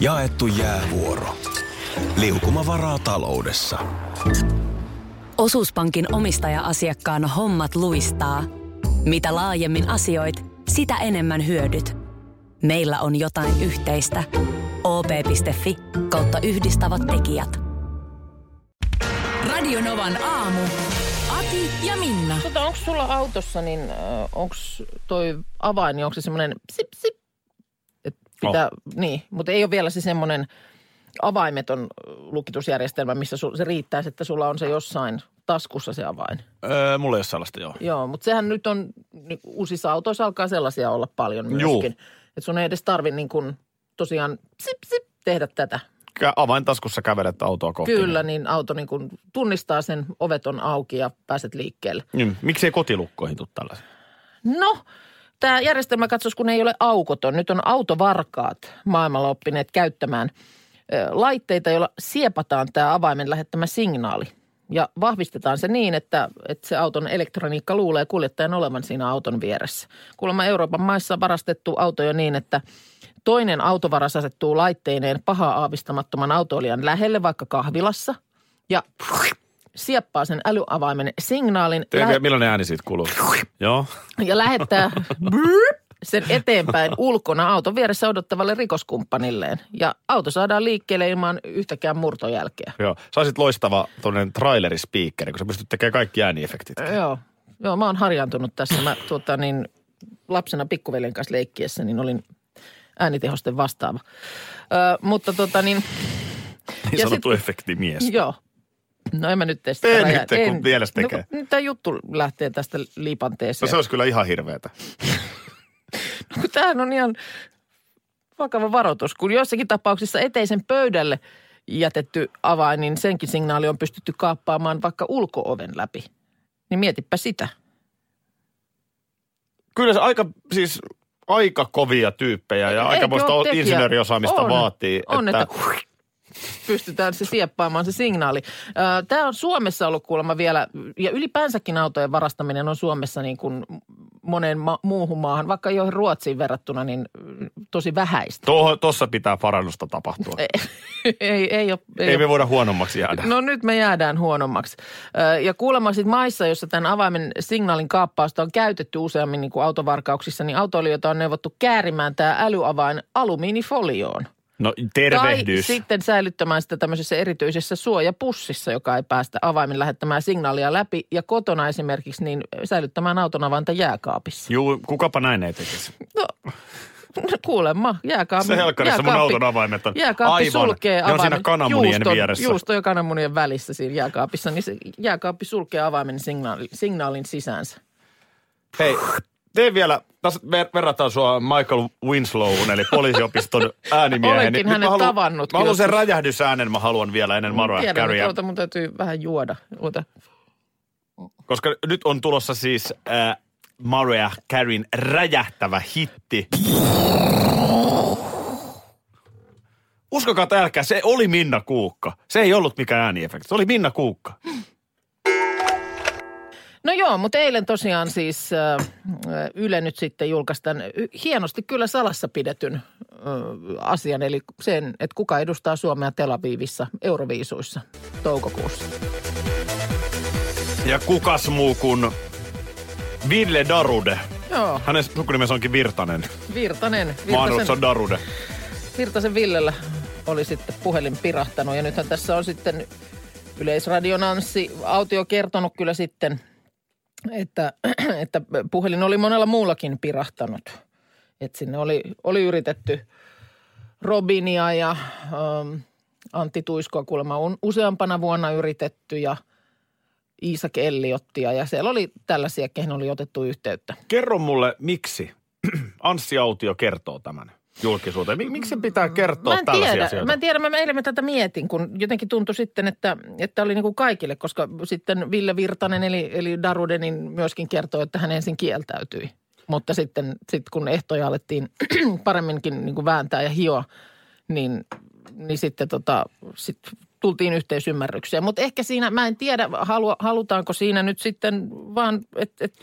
Jaettu jäävuoro. Liukuma varaa taloudessa. Osuuspankin omistaja-asiakkaan hommat luistaa. Mitä laajemmin asioit, sitä enemmän hyödyt. Meillä on jotain yhteistä. op.fi kautta yhdistävät tekijät. Radionovan aamu. Ati ja Minna. Tota, onko sulla autossa, niin onko toi avain, niin onko se semmoinen sip, sip, pitää, oh. niin, mutta ei ole vielä se semmoinen avaimeton lukitusjärjestelmä, missä su, se riittää, että sulla on se jossain taskussa se avain. Öö, mulla ei ole sellaista, joo. Joo, mutta sehän nyt on, niin uusissa autoissa alkaa sellaisia olla paljon myöskin. Että sun ei edes tarvi niin kuin tosiaan sip, sip, tehdä tätä. Avain taskussa kävelet autoa kohti. Kyllä, niin auto niin kuin tunnistaa sen, ovet on auki ja pääset liikkeelle. Mm. Miksi ei kotilukkoihin tule tällaisia? No, tämä järjestelmä katsos, kun ei ole aukoton. Nyt on autovarkaat maailmalla oppineet käyttämään laitteita, joilla siepataan tämä avaimen lähettämä signaali. Ja vahvistetaan se niin, että, että se auton elektroniikka luulee kuljettajan olevan siinä auton vieressä. Kuulemma Euroopan maissa on varastettu autoja niin, että toinen autovaras asettuu laitteineen pahaa aavistamattoman autoilijan lähelle vaikka kahvilassa ja sieppaa sen älyavaimen signaalin Tiedätkö, lähe- millainen ääni siitä kuuluu? joo. ja lähettää sen eteenpäin ulkona auton vieressä odottavalle rikoskumppanilleen. Ja auto saadaan liikkeelle ilman yhtäkään murtojälkeä. Joo. Sä olisit loistava tuollainen trailerispiikkeri, kun sä pystyt tekemään kaikki ääniefektit. Joo, joo mä oon harjaantunut tässä. Mä tuota, niin, lapsena pikkuveljen kanssa leikkiessä niin olin äänitehosten vastaava. Ö, mutta tota niin... Niin sanottu sit- efektimies. Joo. No en mä nyt sitä Tee nyt, kun mielessä tekee. No, tämä juttu lähtee tästä liipanteeseen. No se olisi kyllä ihan hirveetä. kun tämähän on ihan vakava varoitus, kun jossakin tapauksissa eteisen pöydälle jätetty avain, niin senkin signaali on pystytty kaappaamaan vaikka ulkooven läpi. Niin mietipä sitä. Kyllä se aika, siis aika kovia tyyppejä ja Eikö aikamoista insinööriosaamista On. vaatii. On, että, pystytään se sieppaamaan se signaali. Tämä on Suomessa ollut kuulemma vielä, ja ylipäänsäkin autojen varastaminen on Suomessa niin kuin moneen ma- muuhun maahan, vaikka joihin Ruotsiin verrattuna, niin tosi vähäistä. Tuossa pitää parannusta tapahtua. Ei, ei, ei, ole, ei ole me voida huonommaksi jäädä. No nyt me jäädään huonommaksi. Ja kuulemma sitten maissa, jossa tämän avaimen signaalin kaappausta on käytetty useammin niin kuin autovarkauksissa, niin autoilijoita on neuvottu käärimään tämä älyavain alumiinifolioon. No Tai tervehdys. sitten säilyttämään sitä tämmöisessä erityisessä suojapussissa, joka ei päästä avaimen lähettämään signaalia läpi. Ja kotona esimerkiksi niin säilyttämään auton avainta jääkaapissa. Juu, kukapa näin ei tekisi. No, kuulemma, jääkaappi. Se helkkarissa mun auton avaimet on Jääkaappi aivan. sulkee Ne on avaimen. siinä kananmunien juuston, vieressä. Juusto ja kananmunien välissä siinä jääkaapissa, niin se jääkaappi sulkee avaimen signaali, signaalin sisäänsä. Hei, tee vielä, tässä ver- verrataan sua Michael Winslowun, eli poliisiopiston äänimiehen. Olenkin mä hänet haluan- tavannut Mä haluan sen räjähdysäänen, mä haluan vielä ennen Mariah Tiedän, Careyä. mutta mun täytyy vähän juoda. Ota. Koska nyt on tulossa siis äh, Mariah Careyn räjähtävä hitti. Uskokaa älkää, se oli Minna Kuukka. Se ei ollut mikään ääniefekti, se oli Minna Kuukka. No joo, mutta eilen tosiaan siis äh, Yle nyt sitten julkaisi tämän hienosti kyllä salassa pidetyn äh, asian, eli sen, että kuka edustaa Suomea Tel Avivissa Euroviisuissa toukokuussa. Ja kukas muu kuin Ville Darude. Joo, Hänen sukunimensä onkin Virtanen. Virtanen. Virtasen, Darude. Virtasen Villellä oli sitten puhelin pirahtanut ja nythän tässä on sitten Yleisradion Anssi Autio kertonut kyllä sitten, että, että puhelin oli monella muullakin pirahtanut. Että sinne oli, oli yritetty Robinia ja ähm, Antti Tuiskoa kuulemma on useampana vuonna yritetty ja Iisak Elliottia ja siellä oli tällaisia, keihin oli otettu yhteyttä. Kerro mulle, miksi Anssi Autio kertoo tämän julkisuuteen. Mik- Miksi se pitää kertoa Mä en tällaisia tiedä, asioita? mä en tiedä, mä eilen mä tätä mietin, kun jotenkin tuntui sitten, että, että oli niin kuin kaikille, koska sitten Ville Virtanen eli, eli Darude niin myöskin kertoi, että hän ensin kieltäytyi. Mutta sitten sit kun ehtoja alettiin paremminkin niin kuin vääntää ja hioa, niin, niin sitten tota, sit tultiin yhteisymmärrykseen. Mutta ehkä siinä, mä en tiedä, halu, halutaanko siinä nyt sitten vaan et, et,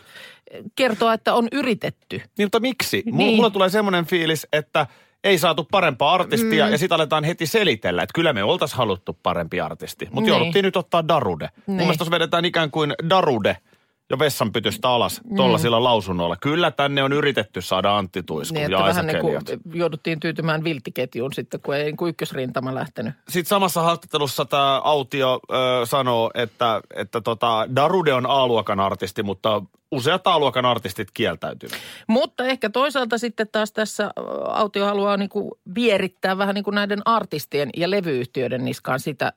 kertoa, että on yritetty. Niin, mutta miksi? Niin. Mulla tulee semmoinen fiilis, että ei saatu parempaa artistia mm. ja sitten aletaan heti selitellä, että kyllä me oltais haluttu parempi artisti. Mutta Niin. jouduttiin nyt ottaa Darude. Niin. Mun mielestä vedetään ikään kuin Darude jo vessanpytystä alas tuollaisilla lausunnoilla. Kyllä tänne on yritetty saada Antti Tuisku Niin, ja vähän niin kuin jouduttiin tyytymään vilttiketjuun sitten, kun ei niin kuin ykkösrintama lähtenyt. Sitten samassa haastattelussa tämä Autio ö, sanoo, että, että tota, Darude on A-luokan artisti, mutta useat A-luokan artistit kieltäytyvät. Mutta ehkä toisaalta sitten taas tässä Autio haluaa niin kuin vierittää vähän niin kuin näiden artistien ja levyyhtiöiden niskaan sitä,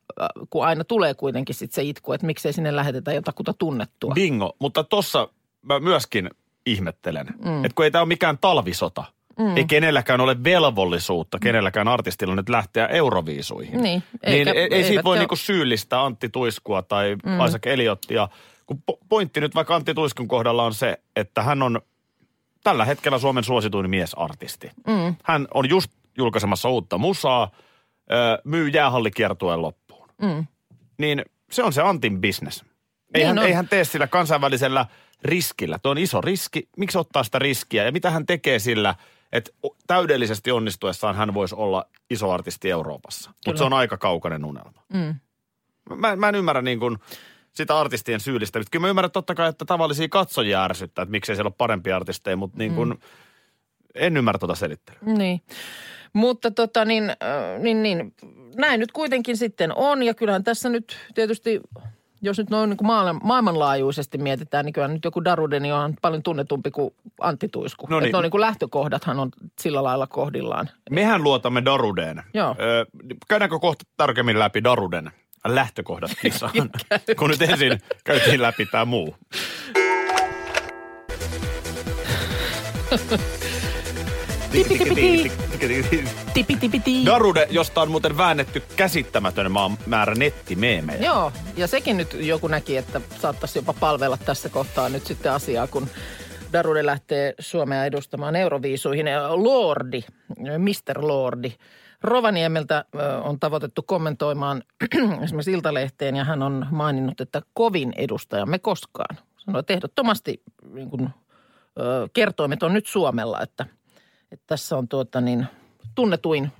kun aina tulee kuitenkin sitten se itku, että miksei sinne lähetetä jotakuta tunnettua. Bingo, mutta tossa mä myöskin ihmettelen, mm. että kun ei tämä ole mikään talvisota, mm. ei kenelläkään ole velvollisuutta, kenelläkään artistilla nyt lähteä euroviisuihin. Niin, niin eikä- ei, ei siitä voi niinku syyllistää Antti Tuiskua tai mm. Isaac Eliottia, kun po- pointti nyt vaikka Antti Tuiskun kohdalla on se, että hän on tällä hetkellä Suomen suosituin miesartisti. Mm. Hän on just julkaisemassa uutta musaa, myy jäähallikiertueen loppuun. Mm. Niin se on se Antin business. Ei, Niin hän, on. ei hän tee sillä kansainvälisellä riskillä. Tuo on iso riski. Miksi ottaa sitä riskiä? Ja mitä hän tekee sillä, että täydellisesti onnistuessaan hän voisi olla iso artisti Euroopassa. Mutta se on aika kaukainen unelma. Mm. Mä, mä en ymmärrä niin kuin sitä artistien syyllistämistä. Kyllä mä ymmärrän totta kai, että tavallisia katsojia ärsyttää, että miksei siellä ole parempia artisteja, mutta niin kuin, en ymmärrä tuota selittelyä. Niin. Mutta tota niin, äh, niin, niin, näin nyt kuitenkin sitten on ja kyllähän tässä nyt tietysti, jos nyt noin niin kuin maailman, maailmanlaajuisesti mietitään, niin kyllä nyt joku Darude niin on paljon tunnetumpi kuin Antti Tuisku. No No niin. Että niin kuin lähtökohdathan on sillä lailla kohdillaan. Mehän luotamme Darudeen. Joo. Ö, käydäänkö kohta tarkemmin läpi Daruden lähtökohdat kisaan? Kun nyt ensin käytiin läpi tämä muu. Darude, josta on muuten väännetty käsittämätön määrä nettimeemejä. Joo, ja sekin nyt joku näki, että saattaisi jopa palvella tässä kohtaa nyt sitten asiaa, kun Darude lähtee Suomea edustamaan Euroviisuihin. Lordi, Mr. Lordi, Rovaniemeltä on tavoitettu kommentoimaan esimerkiksi Iltalehteen ja hän on maininnut, että kovin edustajamme koskaan. Sanoi, että ehdottomasti niin kuin, kertoimet on nyt Suomella, että, että tässä on tuota niin, tunnetuin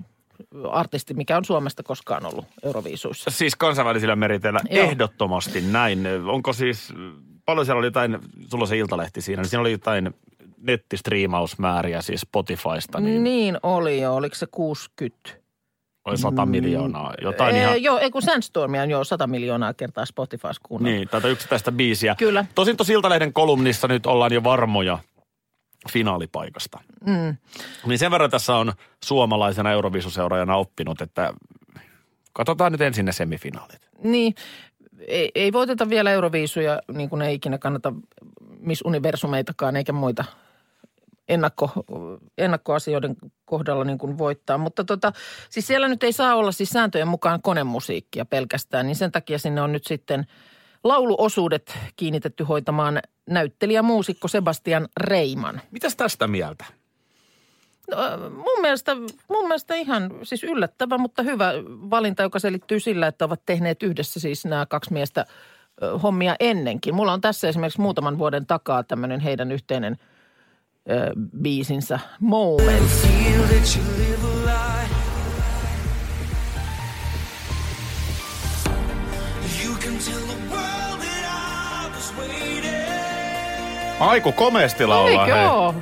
artisti, mikä on Suomesta koskaan ollut Euroviisuissa. Siis kansainvälisillä meriteillä Joo. ehdottomasti näin. Onko siis, paljon siellä oli jotain, sulla se iltalehti siinä, niin siinä oli jotain nettistriimausmääriä siis Spotifysta, niin, Niin, oli jo, oliko se 60? oli 100 miljoonaa. Jotain Ee, ihan, Joo, ei kun Sandstormia on jo 100 miljoonaa kertaa Spotifys kuunnellut. niin, tätä yksittäistä biisiä. Kyllä. Tosin tuossa Iltalehden kolumnissa nyt ollaan jo varmoja finaalipaikasta. Mm. Niin sen verran tässä on suomalaisena Euroviisuseuraajana oppinut, että katsotaan nyt ensin ne semifinaalit. Niin, ei, ei voiteta vielä Euroviisuja, niin kuin ei ikinä kannata Miss Universumeitakaan eikä muita ennakko, ennakkoasioiden kohdalla niin kuin voittaa. Mutta tota, siis siellä nyt ei saa olla siis sääntöjen mukaan konemusiikkia pelkästään, niin sen takia sinne on nyt sitten lauluosuudet kiinnitetty hoitamaan näyttelijä muusikko Sebastian Reiman. Mitäs tästä mieltä? No, mun, mielestä, mun mielestä ihan siis yllättävä, mutta hyvä valinta, joka selittyy sillä, että ovat tehneet yhdessä siis nämä kaksi miestä hommia ennenkin. Mulla on tässä esimerkiksi muutaman vuoden takaa tämmöinen heidän yhteinen biisinsä Moments. Aiku komeasti laulaa. Eikö hei. oo?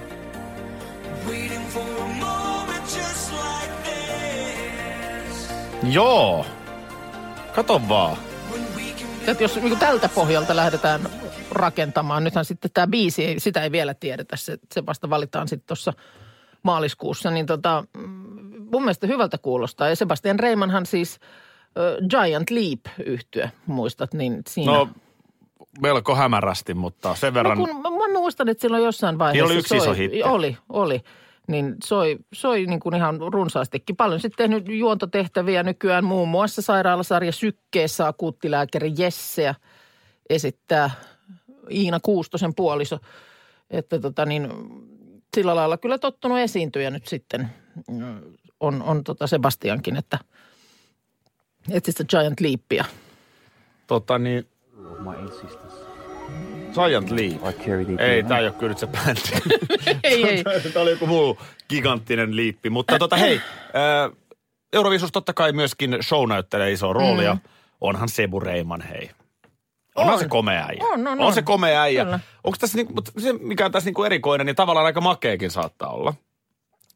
Joo. Kato vaan. Että jos niin tältä pohjalta lähdetään rakentamaan, nythän sitten tämä biisi, ei- sitä ei vielä tiedetä, se, se vasta valitaan sitten tuossa maaliskuussa, niin tota, mm, mun mielestä hyvältä kuulostaa. Ja Sebastian Reimanhan siis ö, Giant Leap yhtyö, muistat, niin siinä... No, melko hämärästi, mutta sen no verran... kun mä, mä muistan, että silloin jossain vaiheessa Niin oli yksi soi, iso hitti. Oli, oli. Niin soi, soi niin kuin ihan runsaastikin. Paljon sitten tehnyt juontotehtäviä nykyään muun muassa sairaalasarja Sykkeessä akuuttilääkäri Jesseä esittää Iina Kuustosen puoliso. Että tota niin, sillä lailla kyllä tottunut esiintyjä nyt sitten mm, on, on tota Sebastiankin, että etsi sitä Giant Leapia. Tota niin, Giant Leap. Ei, tää ei ole kyllä nyt se bändi. Ei, ei. Tämä oli joku muu giganttinen liippi. Mutta tota hei, Eurovisus totta kai myöskin show näyttelee isoa roolia. Mm. Onhan Sebu Reiman, hei. Onhan On. se komea äijä. On, on, on on. se komea äijä. Kyllä. Onko tässä niinku, mutta se, mikä on tässä niinku erikoinen, niin tavallaan aika makeakin saattaa olla.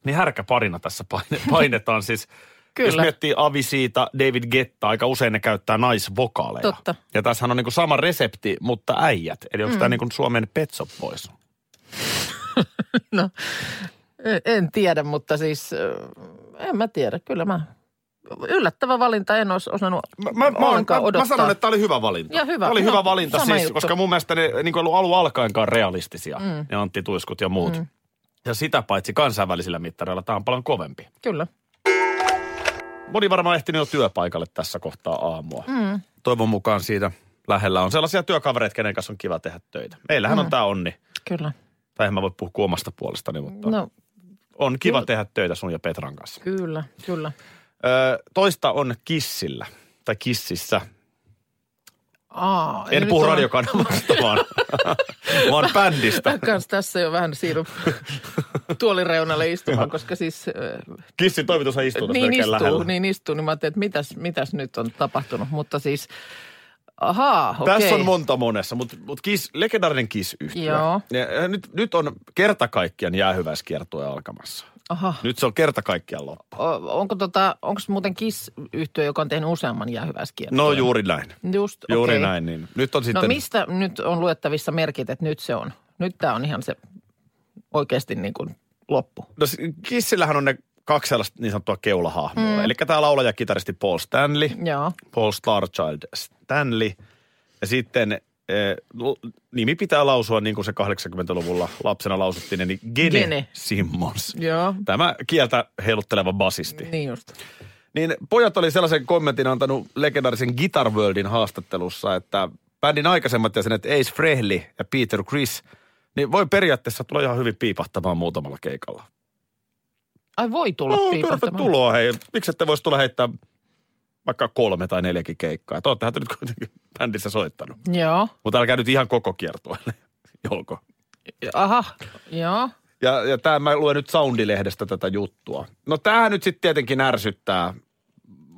Niin härkäparina tässä paine, painetaan siis. Kyllä. Jos miettii Avisiita, David Getta, aika usein ne käyttää naisvokaaleja. Totta. Ja tässähän on niinku sama resepti, mutta äijät. Eli onko mm. tämä niinku Suomen Pet Shop Boys? No, en- en tiedä, mutta siis en mä tiedä. Kyllä mä, yllättävä valinta, en olisi osannut Mä, mä, mä, ollenkaan mä, mä odottaa. sanon, että tämä oli hyvä valinta. Ja hyvä. Tämä oli No, hyvä valinta siis, juttu. koska mun mielestä ne niin ollut alun alkaenkaan realistisia, mm. ne Antti Tuiskut ja muut. Mm. Ja sitä paitsi kansainvälisillä mittareilla tämä on paljon kovempi. Kyllä. Moni varmaan ehtinyt jo työpaikalle tässä kohtaa aamua. Mm. Toivon mukaan siitä lähellä on sellaisia työkavereita, kenen kanssa on kiva tehdä töitä. Meillähän mm. on tämä onni. Kyllä. Tai en mä voi puhua omasta puolestani, mutta no. No, on kiva kyllä. tehdä töitä sun ja Petran kanssa. kyllä, kyllä. Öö, toista on Kissillä, tai Kississä. Aa, En puhu on- radiokanavasta, vaan, vaan bändistä. Mä kans tässä jo vähän siirryn tuolireunalle istumaan, koska siis... äh, Kissin toimitushan istuu tässä niin istuu, lähellä. niin istuu, niin mä ajattelin, että mitäs, mitäs nyt on tapahtunut. Mutta siis, ahaa, okei. Tässä on monta monessa, mutta mut Kiss, legendaarinen. Joo. Ja, ja nyt, nyt on kerta kaikkiaan jäähyväiskiertue alkamassa. Aha. Nyt se on kerta kaikkiaan loppu. O- Onko tota, onko muuten KISS-yhtiö, joka on tehnyt useamman jäähyväiskierron? No juuri näin. Just, Juuri okei. näin. Niin. Nyt on No sitten... mistä nyt on luettavissa merkit, että nyt se on? Nyt tämä on ihan se oikeasti niin kuin loppu. No, Kissillähän on ne kaksi sellaista niin sanottua keulahahmoa. Mm. Eli tämä laulaja ja kitaristi Paul Stanley, Joo. Paul Starchild Stanley. Ja sitten nimi pitää lausua niin kuin se 80-luvulla lapsena lausuttiin, eli Gene, Gene. Simmons. Joo. Tämä kieltä heilutteleva basisti. Niin just. Niin pojat oli sellaisen kommentin antanut legendaarisen Guitar Worldin haastattelussa, että bändin aikaisemmat jäsenet Ace Frehley ja Peter Chris, niin voi periaatteessa tulla ihan hyvin piipahtamaan muutamalla keikalla. Ai voi tulla No, piipahtamaan. tervetuloa hei. Miksi ette voisi tulla heittää vaikka kolme tai neljäkin keikkaa? Te oottehan te nyt kuitenkin bändissä soittanut. Joo. Mutta älkää nyt ihan koko kiertueelle, Jolko. Aha, joo. Ja, ja tämä mä luen nyt Soundilehdestä tätä juttua. No tämähän nyt sitten tietenkin ärsyttää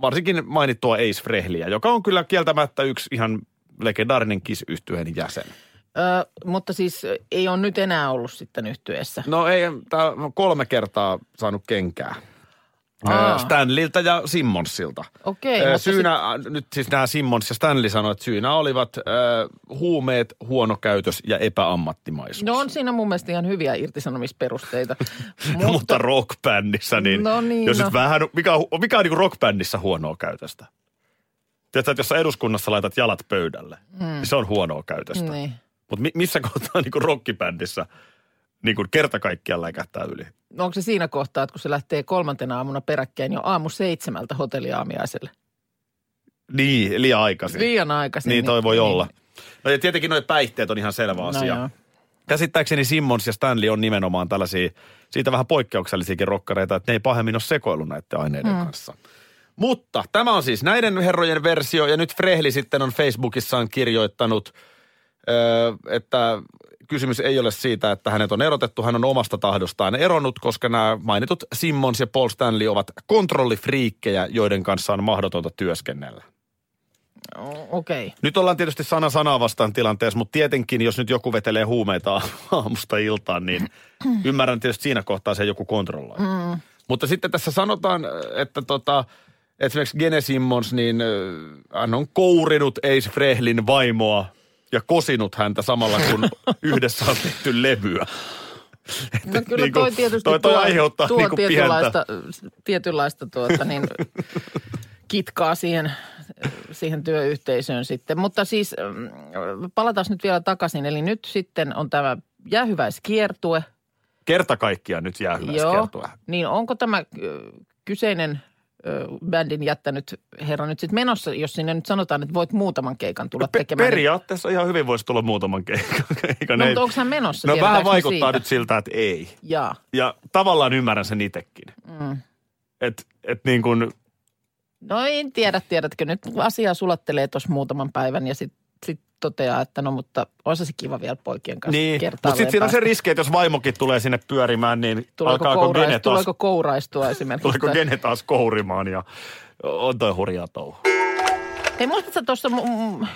varsinkin mainittua Ace Frehliä, joka on kyllä kieltämättä yksi ihan legendaarinen kiss yhtyeen jäsen. Ö, mutta siis ei ole nyt enää ollut sitten yhtyeessä. No ei, tämä on kolme kertaa saanut kenkää. Aa. Stanleyltä ja Simmonsilta. Okei, mutta syynä, nyt siis nämä Simmons ja Stanley sanoivat, että syynä olivat äh, huumeet, huono käytös ja epäammattimaisuus. No on siinä mun mielestä ihan hyviä irtisanomisperusteita. mutta, mutta rockbändissä, niin, No niin, jos no. nyt vähän, mikä on, mikä on niin rockbändissä huonoa käytöstä? Tiedätkö, että jos sä eduskunnassa laitat jalat pöydälle, mm. niin se on huonoa käytöstä. Niin. Mutta mi- missä kohtaa niin rockibändissä niin kuin kerta kaikkiaan läkähtää yli? No onko se siinä kohtaa, että kun se lähtee kolmantena aamuna peräkkäin jo aamu seitsemältä hotelliaamiaiselle? Niin, liian aikaisin. Liian aikaisin. Niin toi voi olla. No ja tietenkin nuo päihteet on ihan selvä No asia. joo. Käsittääkseni Simmons ja Stanley on nimenomaan tällaisia, siitä vähän poikkeuksellisiakin rokkareita, että ne ei pahemmin ole sekoillut näiden aineiden mm. kanssa. Mutta tämä on siis näiden herrojen versio, ja nyt Frehli sitten on Facebookissaan kirjoittanut, että kysymys ei ole siitä, että hänet on erotettu, hän on omasta tahdostaan eronnut, koska nämä mainitut Simmons ja Paul Stanley ovat kontrollifriikkejä, joiden kanssa on mahdotonta työskennellä. Okei. Okay. Nyt ollaan tietysti sana sanaa vastaan tilanteessa, mutta tietenkin, jos nyt joku vetelee huumeita aamusta iltaan, niin ymmärrän tietysti siinä kohtaa se joku kontrolloi. Mm. Mutta sitten tässä sanotaan, että tota, esimerkiksi Gene Simmons, niin hän on kourinut Ace Frehlin vaimoa ja kosinut häntä samalla, kun yhdessä on tehty levyä. No kyllä Niinku, toi tietysti toi- toi aiheuttaa tuo niinku tietynlaista, tietynlaista tuota, niin, kitkaa siihen, siihen työyhteisöön sitten. Mutta siis mm, palataan nyt vielä takaisin. Eli nyt sitten on tämä jäähyväiskiertue. Kerta kaikkiaan nyt jää hyvässä Joo. Niin onko tämä kyseinen bändin jättänyt herra nyt sitten menossa, jos sinne nyt sanotaan, että voit muutaman keikan tulla Pe- tekemään. niin- periaatteessa ihan hyvin voisi tulla muutaman keikan. keikan No, ei- mutta onko hän menossa? No vähän vaikuttaa siitä? nyt siltä, että ei. Jaa. Ja tavallaan ymmärrän sen itekin. Mm. Että et niin kuin, No en tiedä, tiedätkö. Nyt asia sulattelee tuossa muutaman päivän ja sitten sit toteaa, että no mutta olisi se kiva vielä poikien kanssa Niin, mutta sitten siinä on se riski, että jos vaimokin tulee sinne pyörimään, niin Tuleeko, alkaako kourais, gene taas, tuleeko kouraistua esimerkiksi? tuleeko gene taas kourimaan ja on toi hurjaa touhu. Hei, muistatko tuossa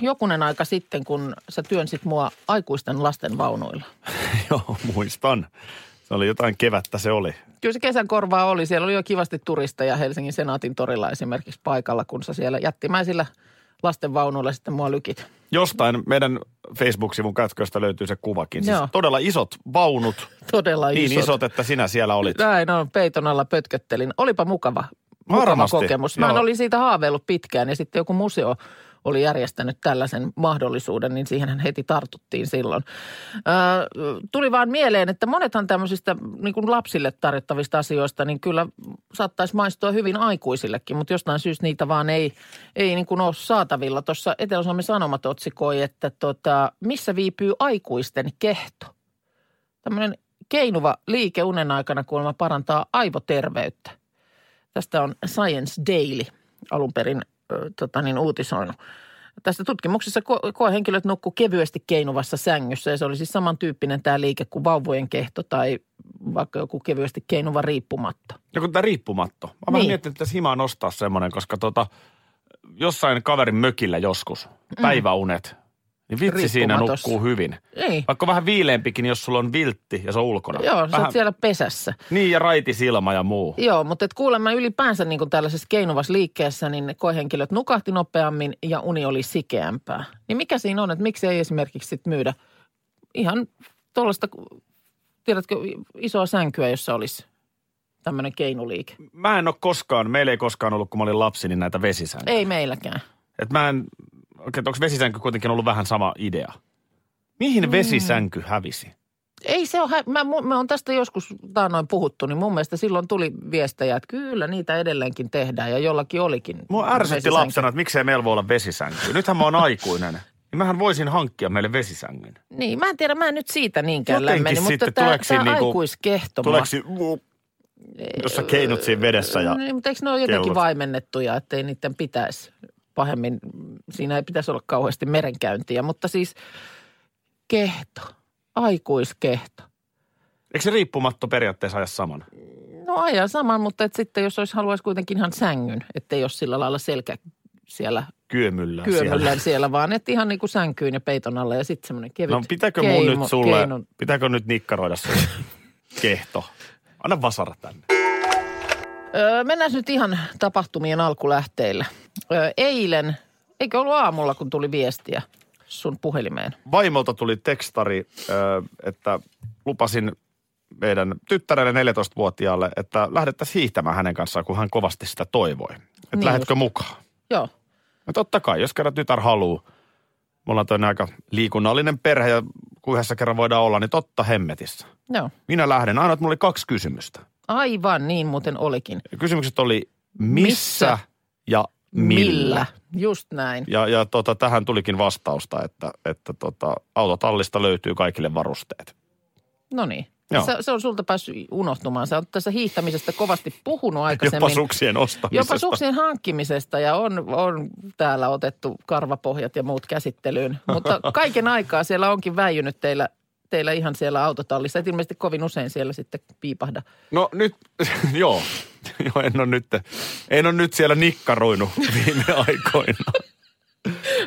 jokunen aika sitten, kun sä työnsit mua aikuisten lasten vaunuilla? Joo, muistan. Se oli jotain kevättä se oli. Kyllä se kesän korvaa oli. Siellä oli jo kivasti turisteja Helsingin Senaatin torilla esimerkiksi paikalla, kun sä siellä jättimäisillä lasten vaunuilla sitten mua lykit. Jostain meidän Facebook-sivun kätköstä löytyy se kuvakin. Siis Joo. todella isot vaunut, Todella niin isot. isot, että sinä siellä olit. Näin on, peiton alla pötköttelin. Olipa mukava, mukava Varmasti, kokemus. Mä olin siitä haaveillut pitkään ja sitten joku museo oli järjestänyt tällaisen mahdollisuuden, niin siihen heti tartuttiin silloin. Ö, tuli vaan mieleen, että monethan tämmöisistä niin kuin lapsille tarjottavista asioista, niin kyllä saattaisi maistua hyvin aikuisillekin, mutta jostain syystä niitä vaan ei, ei niin kuin ole saatavilla. Tuossa Etelä-Suomen Sanomat otsikoi, että tota, missä viipyy aikuisten kehto? Tämmöinen keinuva liike unen aikana kuulemma parantaa aivoterveyttä. Tästä on Science Daily alun perin tota niin, uutisoinut. Tästä tutkimuksessa ko- koehenkilöt nukku kevyesti keinuvassa sängyssä ja se oli siis samantyyppinen tämä liike kuin vauvojen kehto tai vaikka joku kevyesti keinuva riippumatto. Joku tämä riippumatto. Mä niin. vähän miettinyt, että himaa nostaa semmoinen, koska tota, jossain kaverin mökillä joskus, päiväunet, niin vitsi siinä nukkuu hyvin. Ei. Vaikka vähän viileämpikin, jos sulla on viltti ja se on ulkona. Joo, sä vähän, oot siellä pesässä. Niin, ja raitisilma ja muu. Joo, mutta et kuulemma ylipäänsä niin kuin tällaisessa keinuvassa liikkeessä, niin ne koehenkilöt nukahti nopeammin ja uni oli sikeämpää. Niin mikä siinä on, että miksi ei esimerkiksi sit myydä ihan tuollaista, tiedätkö, isoa sänkyä, jossa olisi tämmöinen keinuliike? Mä en ole koskaan, meillä ei koskaan ollut, kun mä olin lapsi, niin näitä vesisänkyjä. Ei meilläkään. Et mä en, okei, onko vesisänky kuitenkin ollut vähän sama idea? Mihin Mm. vesisänky hävisi? Ei se ole, hä- mä, me on tästä joskus taannoin puhuttu, niin mun mielestä silloin tuli viestejä, että kyllä niitä edelleenkin tehdään ja jollakin olikin. Mua ärsytti vesisänky. lapsena, että miksei meillä voi olla vesisänky. Nythän mä oon aikuinen. Niin mähän voisin hankkia meille vesisängyn. Niin, mä en tiedä, mä en nyt siitä niinkään Jotenkin lämmeni, mutta tämä, niinku- aikuiskehto mua- Tuleeko si- jos sä keinut siinä vedessä ja Niin, mutta eikö ne ole jotenkin kellot? vaimennettuja, että ei niiden pitäisi pahemmin, siinä ei pitäisi olla kauheasti merenkäyntiä, mutta siis kehto, aikuiskehto. eikö se riippumatto periaatteessa aja saman? No ajan saman, mutta et sitten jos olisi, haluaisi kuitenkin ihan sängyn, ettei ole sillä lailla selkä siellä Kyömyllä kyömyllään siellä. siellä, vaan että ihan niin kuin sänkyyn ja peiton alle ja sitten semmoinen kevyt No pitääkö mun keino- nyt sulle, keinun- pitääkö nyt nikkaroida se kehto? Anna vasara tänne. Öö, mennään nyt ihan tapahtumien alkulähteille. Öö, eilen, eikö ollut aamulla, kun tuli viestiä sun puhelimeen? Vaimolta tuli tekstari, ö, että lupasin meidän tyttärelle 14-vuotiaalle, että lähdettäisiin hiihtämään hänen kanssaan, kun hän kovasti sitä toivoi. Että Niin lähdetkö just. mukaan? Joo. No totta kai, jos kerran tytär haluu. Me ollaan toinen aika liikunnallinen perhe ja kun yhdessä kerran voidaan olla, niin totta hemmetissä. Joo. Minä lähden. Ainoa, että mulla oli kaksi kysymystä. Aivan, niin muuten olikin. Kysymykset oli missä, Missä? ja millä. Just näin. Ja, ja tota, tähän tulikin vastausta, että, että tota, autotallista löytyy kaikille varusteet. No niin. Se, se on sulta päässyt unohtumaan. Sä oot tässä hiihtämisestä kovasti puhunut aikaisemmin. Jopa suksien ostamisesta. Jopa suksien hankkimisesta ja on, on täällä otettu karvapohjat ja muut käsittelyyn. Mutta kaiken aikaa siellä onkin väijynyt teillä, teillä ihan siellä autotallissa. Et ilmeisesti kovin usein siellä sitten piipahda. No nyt, joo. joo en, ole nyt, en ole nyt siellä nikkaroinut viime aikoina.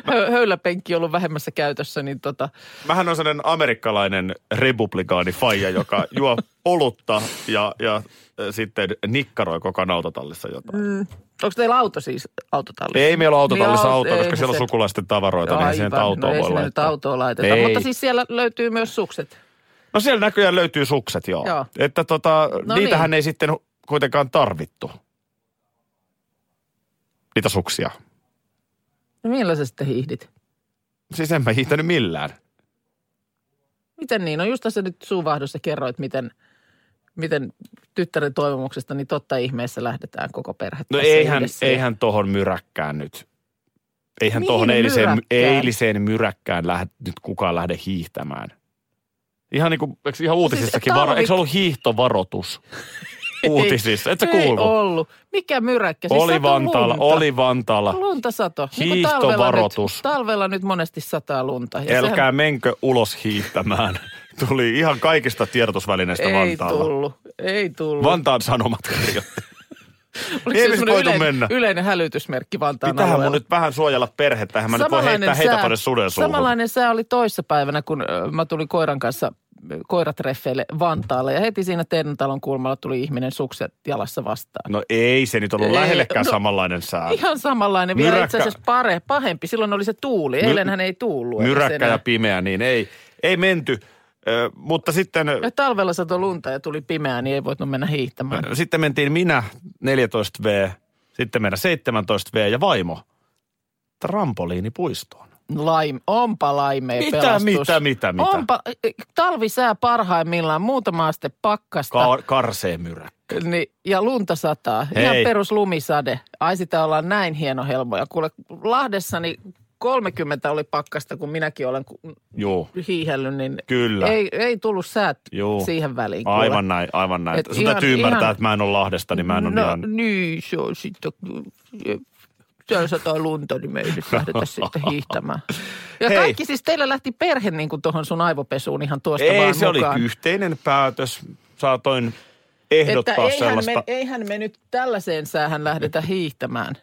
Hö, höyläpenkki on ollut vähemmässä käytössä, niin tota, Mähän on sellainen amerikkalainen republikaani faija, joka juo olutta ja, ja sitten nikkaroi koko autotallissa jotain. Mm. Onko teillä auto siis autotallissa? Ei meillä ole autotallissa Joo, autoa, koska siellä on sukulaisten tavaroita, niin ei siihen Aivan. autoa no, ei voi laittaa. autoa laiteta. Ei. Mutta siis siellä löytyy myös sukset. No siellä näköjään löytyy sukset, joo. Joo. Että tota, No niitähän niin. ei sitten kuitenkaan tarvittu. Niitä suksia. No millä sä sitten hiihdit? Siis en mä hiihtänyt millään. Miten niin? No just tässä nyt suuvahdossa kerroit, miten, miten tyttären toivomuksesta, niin totta ihmeessä lähdetään koko perhe No eihän, yhdessä. eihän tohon myräkkään nyt. Eihän Mihin tohon eiliseen, myräkkään? eiliseen myräkkään lähde, nyt kukaan lähde hiihtämään. Ihan niin kuin, eikö ihan uutisissakin, Siis varo, eikö ollut hiihtovaroitus? uutisissa. Et sä Ei ollut. Mikä myräkkä? Siis Oli Vantaalla, lunta. oli Vantaalla. Lunta sato. Niin Hiihtovaroitus. Talvella nyt, talvella nyt monesti sataa lunta. Ja Älkää sehän menkö ulos hiihtämään. Tuli ihan kaikista tiedotusvälineistä ei Vantaalla. tullut. Ei tullut. Vantaan Sanomat kirjoitti. Oliko ei se voitu yleinen, mennä. yleinen hälytysmerkki Vantaan Pitäähän mun alueella? nyt vähän suojella perhettä. Eihän mä nyt voi heittää heitä tonne suden suuhun. samanlainen sää oli toissapäivänä, kun mä tulin koiran kanssa koiratreffeille Vantaalle. Ja heti siinä teidän talon kulmalla tuli ihminen sukset jalassa vastaan. No ei se nyt ollut Ei, lähellekään no, samanlainen sää. Ihan samanlainen, vielä Myräkkä- itse asiassa pare, pahempi. Silloin oli se tuuli, My- eilenhän ei tuullut. Myräkkä ja pimeä, niin ei, ei menty. Ö, mutta sitten, Ja talvella satoi lunta ja tuli pimeää, niin ei voitu mennä hiihtämään. sitten mentiin minä 14V, sitten meidän 17V ja vaimo trampoliinipuistoon. Laim, onpa laimea Mitä, pelastus. mitä, mitä, mitä? Onpa, talvisää parhaimmillaan, muutama aste pakkasta. Ka- karsee myräkkä. Niin, ja lunta sataa. Hei. Ihan perus lumisade. Ai sitä ollaan näin hieno helmoja. Kuule, Lahdessa niin 30 oli pakkasta, kun minäkin olen Joo, hiihellyt, niin Kyllä. ei, ei tullut säät Joo. siihen väliin. kuule. aivan näin, aivan näin. Et Sun ihan- täytyy ymmärtää, ihan- että mä en ole Lahdesta, niin mä en ole no, ihan... niin, se on sitten, siellä sataa lunta, niin me ei nyt lähdetä sitten hiihtämään. Ja Hei. kaikki siis, teillä lähti perhe niin kuin tuohon sun aivopesuun ihan tuosta Ei, vaan se mukaan. oli yhteinen päätös. Saatoin ehdottaa että eihän sellaista. me, eihän me nyt tällaiseen säähän lähdetä hiihtämään.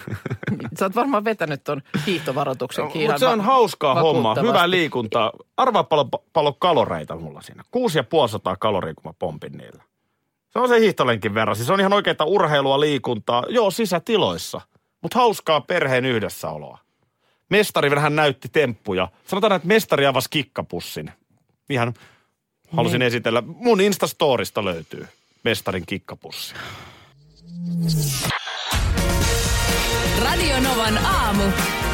Sä oot varmaan vetänyt ton hiihtovaroituksenkin ihan Mutta se on va- hauskaa homma, hyvää liikuntaa. Arvaa paljon, paljon kaloreita mulla siinä. 6500 kaloria, kun mä pompin niillä. Se on se hiihtolenkin verran. Siis se on ihan oikeita urheilua, liikuntaa. Joo, sisätiloissa. Mutta hauskaa perheen yhdessäoloa. Mestari vähän näytti temppuja. Sanotaan, että mestari avasi kikkapussin. Ihan halusin Niin. esitellä. Mun Instastorista löytyy mestarin kikkapussi. Radio Novan aamu.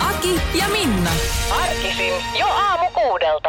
Aki ja Minna. Arkisin jo aamu kuudelta.